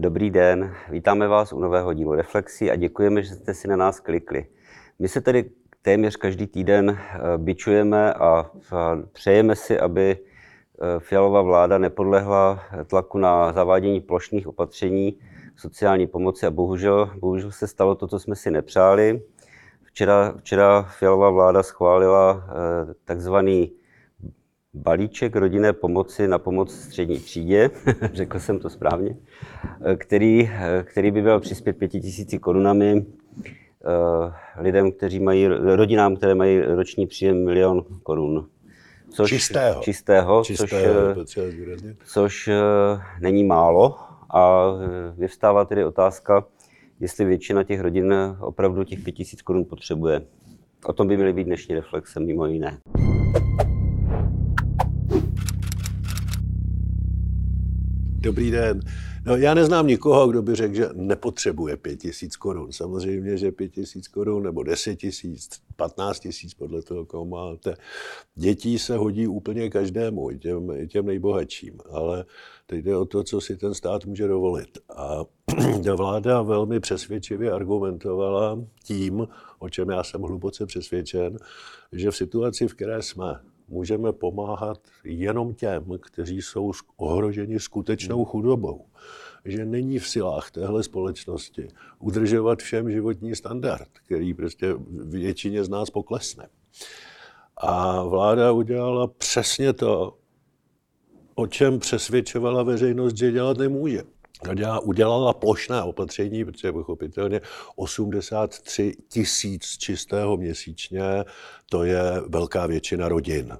Dobrý den, vítáme vás u nového dílu Reflexí a děkujeme, že jste si na nás klikli. My se tedy téměř každý týden eh, bičujeme a přejeme si, aby eh, fialová vláda nepodlehla tlaku na zavádění plošných opatření sociální pomoci a bohužel, bohužel se stalo to, co jsme si nepřáli. Včera, včera fialová vláda schválila eh, takzvaný balíček rodinné pomoci na pomoc střední třídě, řekl jsem to správně, který, který by byl přispět pěti tisíci korunami eh, lidem, kteří mají, rodinám, které mají roční příjem milion korun. Což, čistého. Čistého, čistého což, eh, což eh, není málo a vyvstává tedy otázka, jestli většina těch rodin opravdu těch pět tisíc korun potřebuje. O tom by měly být dnešní reflexe, mimo jiné. Dobrý den. No, já neznám nikoho, kdo by řekl, že nepotřebuje pět tisíc korun. Samozřejmě, že pět tisíc korun nebo deset tisíc, patnáct tisíc podle toho, koho máte. Dětí se hodí úplně každému, i těm, i těm nejbohatším. Ale teď jde o to, co si ten stát může dovolit. A ta vláda velmi přesvědčivě argumentovala tím, o čem já jsem hluboce přesvědčen, že v situaci, v které jsme, můžeme pomáhat jenom těm, kteří jsou ohroženi skutečnou chudobou. Že není v silách téhle společnosti udržovat všem životní standard, který prostě většině z nás poklesne. A vláda udělala přesně to, o čem přesvědčovala veřejnost, že dělat nemůže. Dělala, udělala plošné opatření, protože pochopitelně 83 tisíc čistého měsíčně, to je velká většina rodin.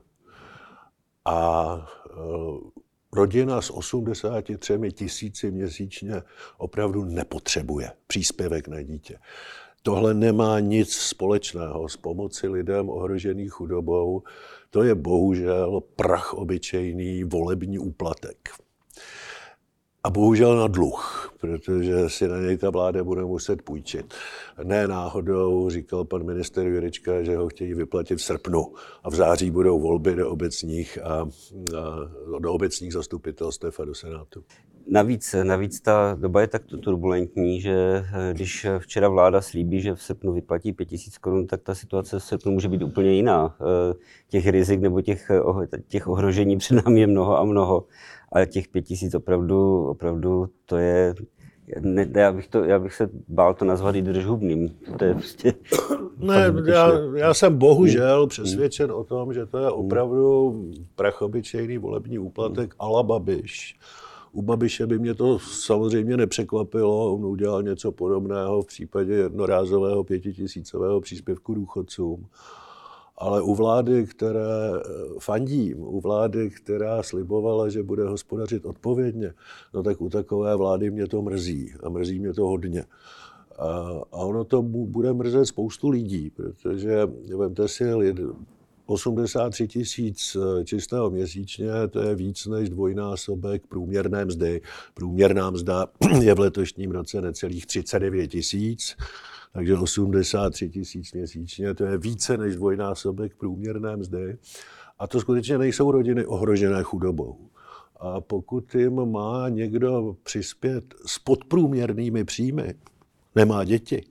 A e, rodina s 83 tisíci měsíčně opravdu nepotřebuje příspěvek na dítě. Tohle nemá nic společného s pomoci lidem ohrožených chudobou. To je bohužel prach obyčejný volební úplatek. A bohužel na dluh, protože si na něj ta vláda bude muset půjčit. Ne náhodou, říkal pan minister Jurečka, že ho chtějí vyplatit v srpnu a v září budou volby do obecních, a, a do obecních zastupitelstev a do Senátu. Navíc, navíc ta doba je tak turbulentní, že eh, když včera vláda slíbí, že v srpnu vyplatí 5000 korun, tak ta situace v srpnu může být úplně jiná. Eh, těch rizik nebo těch, eh, těch ohrožení před námi je mnoho a mnoho ale těch pět tisíc opravdu, opravdu to je, ne, já, bych to, já bych se bál to nazvat i držhubným. To je prostě... Ne, já, já jsem bohužel hmm. přesvědčen o tom, že to je opravdu prachobyčejný volební úplatek a la Babiš. U Babiše by mě to samozřejmě nepřekvapilo, on udělal něco podobného v případě jednorázového pětitisícového příspěvku důchodcům ale u vlády, které eh, fandím, u vlády, která slibovala, že bude hospodařit odpovědně, no tak u takové vlády mě to mrzí a mrzí mě to hodně. A, ono to bude mrzet spoustu lidí, protože vemte si, 83 tisíc eh, čistého měsíčně, to je víc než dvojnásobek průměrné mzdy. Průměrná mzda je v letošním roce necelých 39 tisíc takže 83 tisíc měsíčně, to je více než dvojnásobek průměrné mzdy. A to skutečně nejsou rodiny ohrožené chudobou. A pokud jim má někdo přispět s podprůměrnými příjmy, nemá děti,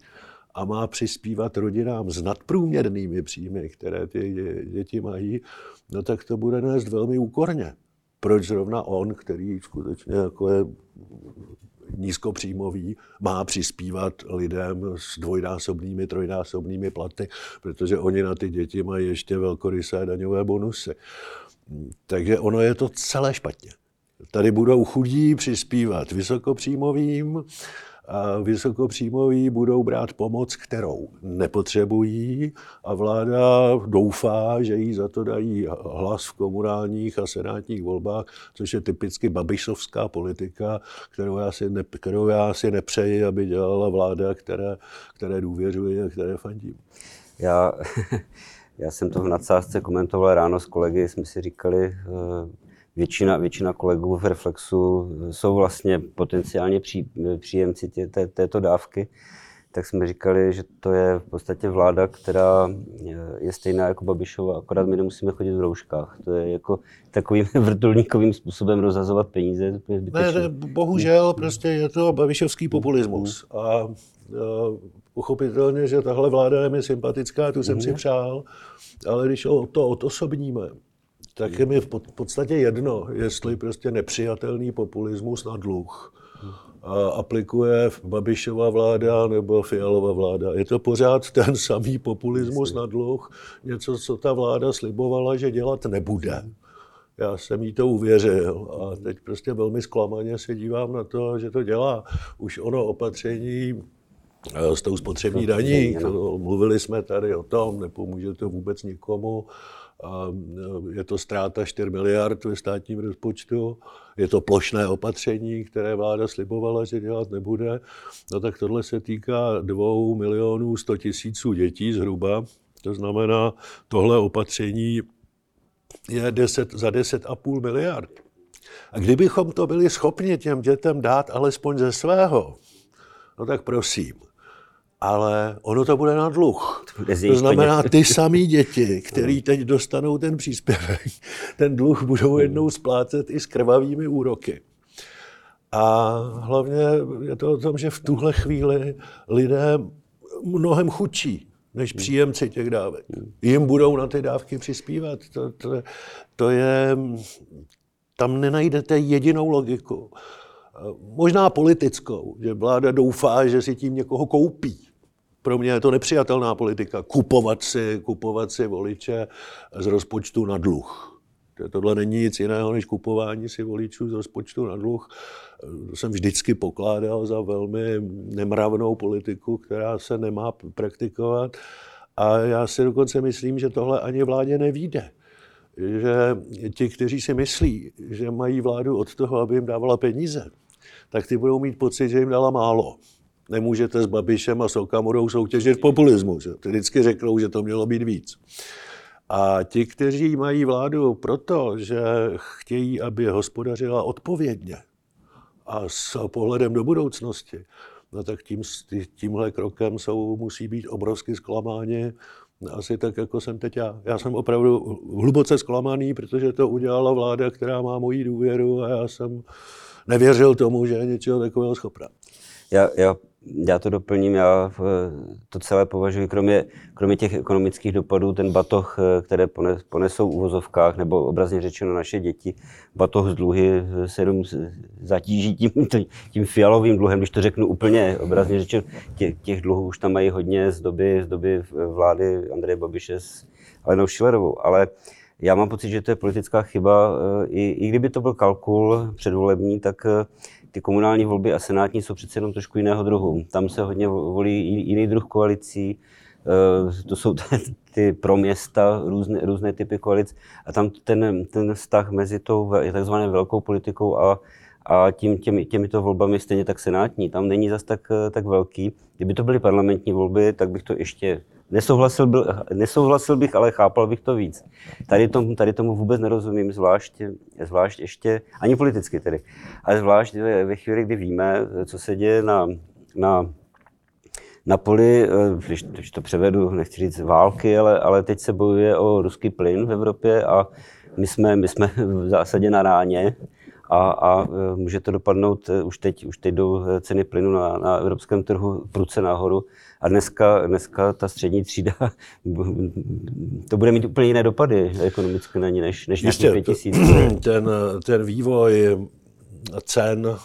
a má přispívat rodinám s nadprůměrnými příjmy, které ty děti mají, no tak to bude nést velmi úkorně. Proč zrovna on, který skutečně jako je nízkopříjmový má přispívat lidem s dvojnásobnými, trojnásobnými platy, protože oni na ty děti mají ještě velkorysé daňové bonusy. Takže ono je to celé špatně. Tady budou chudí přispívat vysokopříjmovým, vysokopříjmoví budou brát pomoc, kterou nepotřebují a vláda doufá, že jí za to dají hlas v komunálních a senátních volbách, což je typicky babišovská politika, kterou já si, ne, kterou já si nepřeji, aby dělala vláda, které, které důvěřuji a které fandím. Já, já jsem to v nadsázce komentoval ráno s kolegy, jsme si říkali, eh, většina, většina kolegů v Reflexu jsou vlastně potenciálně pří, příjemci tě, té, této dávky. tak jsme říkali, že to je v podstatě vláda, která je stejná jako Babišova, akorát my nemusíme chodit v rouškách. To je jako takovým vrtulníkovým způsobem rozhazovat peníze. Ne, ne, bohužel prostě je to babišovský populismus. A, a pochopitelně, že tahle vláda je mi sympatická, tu jsem si mhm. přál, ale když to odosobníme, tak je mi v podstatě jedno, jestli prostě nepřijatelný populismus na dluh a aplikuje Babišova vláda nebo Fialová vláda. Je to pořád ten samý populismus na dluh, něco, co ta vláda slibovala, že dělat nebude. Já jsem jí to uvěřil a teď prostě velmi zklamaně se dívám na to, že to dělá. Už ono opatření eh, s tou spotřební daní, to, mluvili jsme tady o tom, nepomůže to vůbec nikomu a je to ztráta 4 miliard ve státním rozpočtu, je to plošné opatření, které vláda slibovala, že dělat nebude, no tak tohle se týká 2 milionů 100 tisíců dětí zhruba, to znamená, tohle opatření je 10, za 10,5 miliard. A kdybychom to byli schopni těm dětem dát alespoň ze svého, no tak prosím, ale ono to bude na dluh. To znamená, ty samé děti, které teď dostanou ten příspěvek, ten dluh budou jednou splácet i s krvavými úroky. A hlavně je to o tom, že v tuhle chvíli lidé mnohem chudší než příjemci těch dávek. Jim budou na ty dávky přispívat. To, to, to je, tam nenajdete jedinou logiku. Možná politickou, že vláda doufá, že si tím někoho koupí. Pro mě je to nepřijatelná politika. Kupovat si, kupovat si voliče z rozpočtu na dluh. Tohle není nic jiného než kupování si voličů z rozpočtu na dluh. To jsem vždycky pokládal za velmi nemravnou politiku, která se nemá praktikovat. A já si dokonce myslím, že tohle ani vládě nevíde. Že ti, kteří si myslí, že mají vládu od toho, aby jim dávala peníze, tak ty budou mít pocit, že jim dala málo nemůžete s Babišem a s Okamurou soutěžit v populismu. Že? Ty vždycky řeknou, že to mělo být víc. A ti, kteří mají vládu proto, že chtějí, aby hospodařila odpovědně a s pohledem do budoucnosti, no tak tím, tímhle krokem jsou, musí být obrovsky zklamáni, asi tak, jako jsem teď já. Já jsem opravdu hluboce zklamaný, protože to udělala vláda, která má moji důvěru a já jsem nevěřil tomu, že je něčeho takového schopná. Já, já já to doplním, já to celé považuji, kromě, kromě těch ekonomických dopadů, ten batoh, eh, které ponesou v uvozovkách, nebo obrazně řečeno naše děti, batoh z dluhy se jenom zatíží tím, tím fialovým dluhem, když to řeknu úplně obrazně řečeno, těch, těch dluhů už tam mají hodně z doby, z doby vlády Andreje Babiše s Alenou Šilerovou, ale já mám pocit, že to je politická chyba. Eh, I, I kdyby to byl kalkul předvolební, tak eh, ty komunální volby a senátní jsou přece jenom trošku jiného druhu. Tam se hodně volí jiný druh koalicí, eh, to jsou ty pro města, různé, různé typy koalic a tam ten, ten vztah mezi tou takzvanou velkou politikou a, a tím, těmi, těmito volbami stejně tak senátní, tam není zas tak, tak velký. Kdyby to byly parlamentní volby, tak bych to ještě Nesouhlasil, byl, nesouhlasil bych, ale chápal bych to víc. Tady tomu, tady tomu vůbec nerozumím, zvlášť, zvlášť ještě, ani politicky tedy, ale zvlášť ve chvíli, kdy víme, co se děje na, na, na poli, když, když to převedu, nechci říct války, ale, ale teď se bojuje o ruský plyn v Evropě a my jsme, my jsme v zásadě na ráně a, a e, může to dopadnout, e, už teď, už teď jdou e, ceny plynu na, na evropském trhu pruce nahoru a dneska, dneska ta střední třída, to bude mít úplně jiné dopady ekonomicky na ní, než, než Jistě, 5 tisíc. Ten, ten vývoj cen,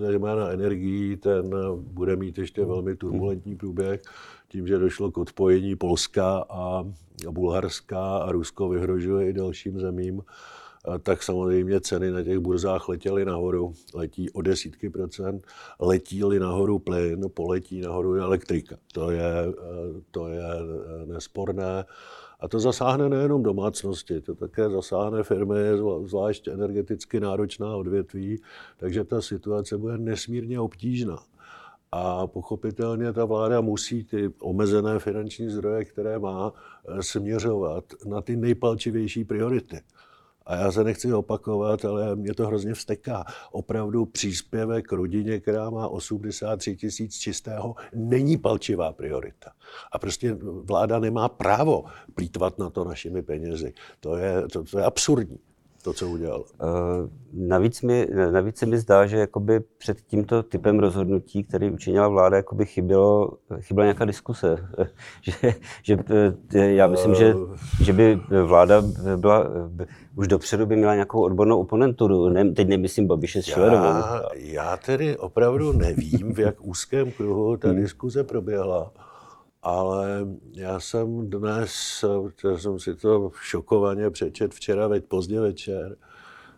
zejména energií, ten bude mít ještě velmi turbulentní průběh tím, že došlo k odpojení Polska a Bulharska a Rusko vyhrožuje i dalším zemím tak samozřejmě ceny na těch burzách letěly nahoru. Letí o desítky procent. Letí-li nahoru plyn, poletí nahoru elektrika. To je, to je nesporné. A to zasáhne nejenom domácnosti, to také zasáhne firmy, zvlášť energeticky náročná odvětví, takže ta situace bude nesmírně obtížná. A pochopitelně ta vláda musí ty omezené finanční zdroje, které má, směřovat na ty nejpalčivější priority A já se nechci opakovat, ale mě to hrozně vsteká. Opravdu příspěvek rodině, která má 83 tisíc čistého, není palčivá priorita. A prostě vláda nemá právo plítvat na to našimi penězi. To je, to, to je absurdní to, co udělal. Uh, navíc, mi, navíc se mi zdá, že jakoby před tímto typem rozhodnutí, který učinila vláda, jakoby chybělo, chyběla nějaká diskuse. že, že, eh, já myslím, že, že by vláda byla, už dopředu by měla nějakou odbornou oponenturu. Ne, teď nemyslím Babiše s Šilerovou. Já, já tedy opravdu nevím, v jak úzkém kruhu ta hmm. diskuze proběhla ale já jsem dnes, já jsem si to šokovaně přečet včera veď pozdě večer,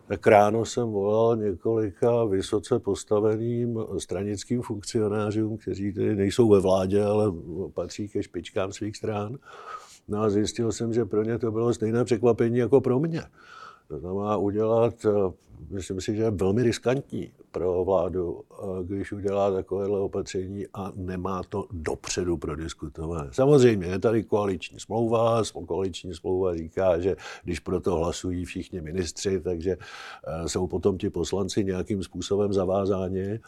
tak ráno jsem volal několika vysoce postaveným stranickým funkcionářům, kteří tedy nejsou ve vládě, ale patří ke špičkám svých stran. No a zjistil jsem, že pro ně to bylo stejné překvapení jako pro mě. To znamená udělat, myslím si, že je velmi riskantní pro vládu, když udělá takovéhle opatření a nemá to dopředu prodiskutované. Samozřejmě je tady koaliční smlouva, koaliční smlouva říká, že když pro to hlasují všichni ministři, takže eh, jsou potom ti poslanci nějakým způsobem zavázáni,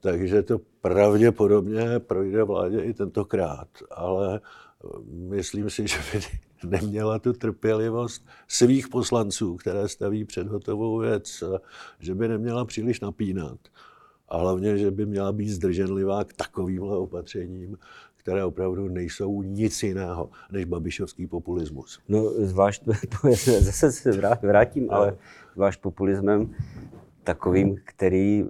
takže to pravděpodobně projde vládě i tentokrát, ale myslím si, že by neměla tu trpělivost svých poslanců, které staví před hotovou věc, že by neměla příliš napínat. A hlavně, že by měla být zdrženlivá k takovýmhle opatřením, které opravdu nejsou nic jiného než babišovský populismus. No zvlášť, zase se vrátím, ale zvlášť populismem takovým, který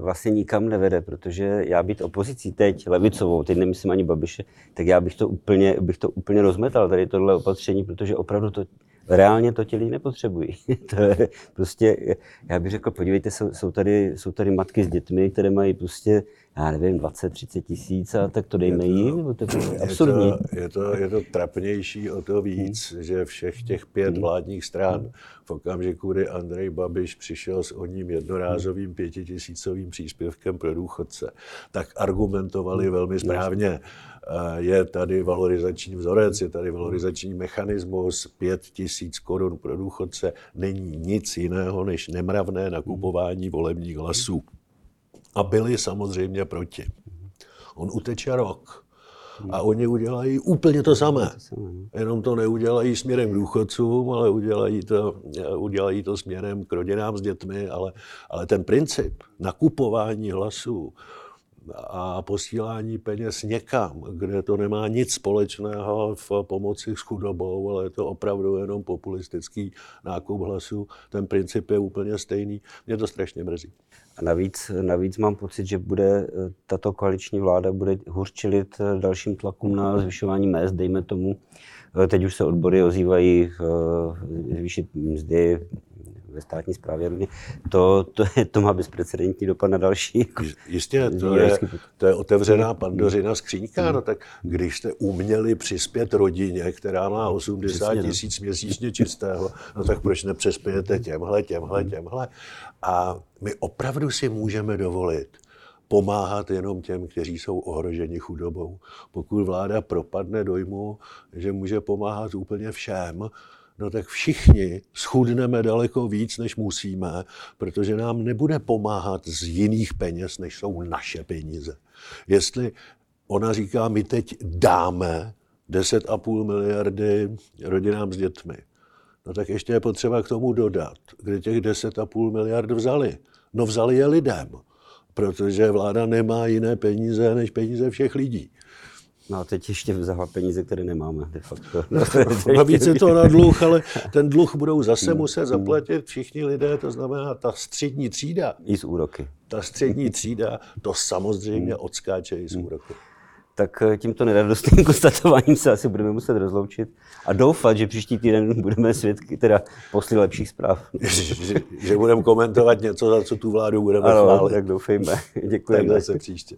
vlastně nikam nevede, protože já být opozicí teď, levicovou, teď nemyslím ani Babiše, tak já bych to úplně, bych to úplně rozmetal, tady tohle opatření, protože opravdu to reálně to ti lidi nepotřebují. to je prostě, já bych řekl, podívejte, jsou, jsou, tady, jsou tady matky s dětmi, které mají prostě, já nevím, 20-30 tisíc a tak to dejme jim, to je prostě absurdní. Je to, je, to, je to trapnější o to víc, hmm. že všech těch pět hmm. vládních stran v okamžiku, kdy Andrej Babiš přišel s o ním jednorázovým pětitisícovým příspěvkem pro důchodce, tak argumentovali hmm. velmi správně je tady valorizační vzorec, je tady valorizační mechanismus, 5 tisíc korun pro důchodce není nic jiného než nemravné nakupování volebních hlasů. A byli samozřejmě proti. On uteče rok. A oni udělají úplně to samé. Jenom to neudělají směrem k důchodcům, ale udělají to, udělají to směrem k rodinám s dětmi, ale, ale ten princip nakupování hlasů a posílání peněz někam, kde to nemá nic společného v pomoci s chudobou, ale je to opravdu jenom populistický nákup hlasů. Ten princip je úplně stejný. Mě to strašně mrzí. A navíc, navíc mám pocit, že bude tato koaliční vláda bude hůř čelit dalším tlakům na zvyšování mest, dejme tomu. Teď už se odbory ozývají eh, zvýšit mzdy ve státní správě to, to, je, to má bezprecedentní dopad na další. Jako, Jistě, to je, to je otevřená pandořina skříňka, no tak když jste uměli přispět rodině, která má 80 no. tisíc měsíčně čistého, no tak proč nepřespějete těmhle, těmhle, těmhle. A my opravdu si můžeme dovolit pomáhat jenom těm, kteří jsou ohroženi chudobou. Pokud vláda propadne dojmu, že může pomáhat úplně všem, no tak všichni schudneme daleko víc, než musíme, protože nám nebude pomáhat z jiných peněz, než jsou naše peníze. Jestli ona říká, my teď dáme 10,5 miliardy rodinám s dětmi, no tak ještě je potřeba k tomu dodat, kde těch 10,5 miliard vzali. No vzali je lidem, protože vláda nemá jiné peníze než peníze všech lidí. No a teď ještě vzala peníze, které nemáme, de facto. Navíc je to na dluh, ale ten dluh budou zase hmm. muset zaplatit všichni lidé, to znamená ta střední třída. I z úroky. Ta střední třída, to samozřejmě hmm. odskáče i z hmm. úroky. Tak eh, tímto neradostným konstatováním se asi budeme muset rozloučit a doufat, že příští týden budeme svědky teda posly lepších zpráv. že, že, že budeme komentovat něco, za co tu vládu budeme ano, chválit. tak doufejme. Děkujeme. Tak zase příště.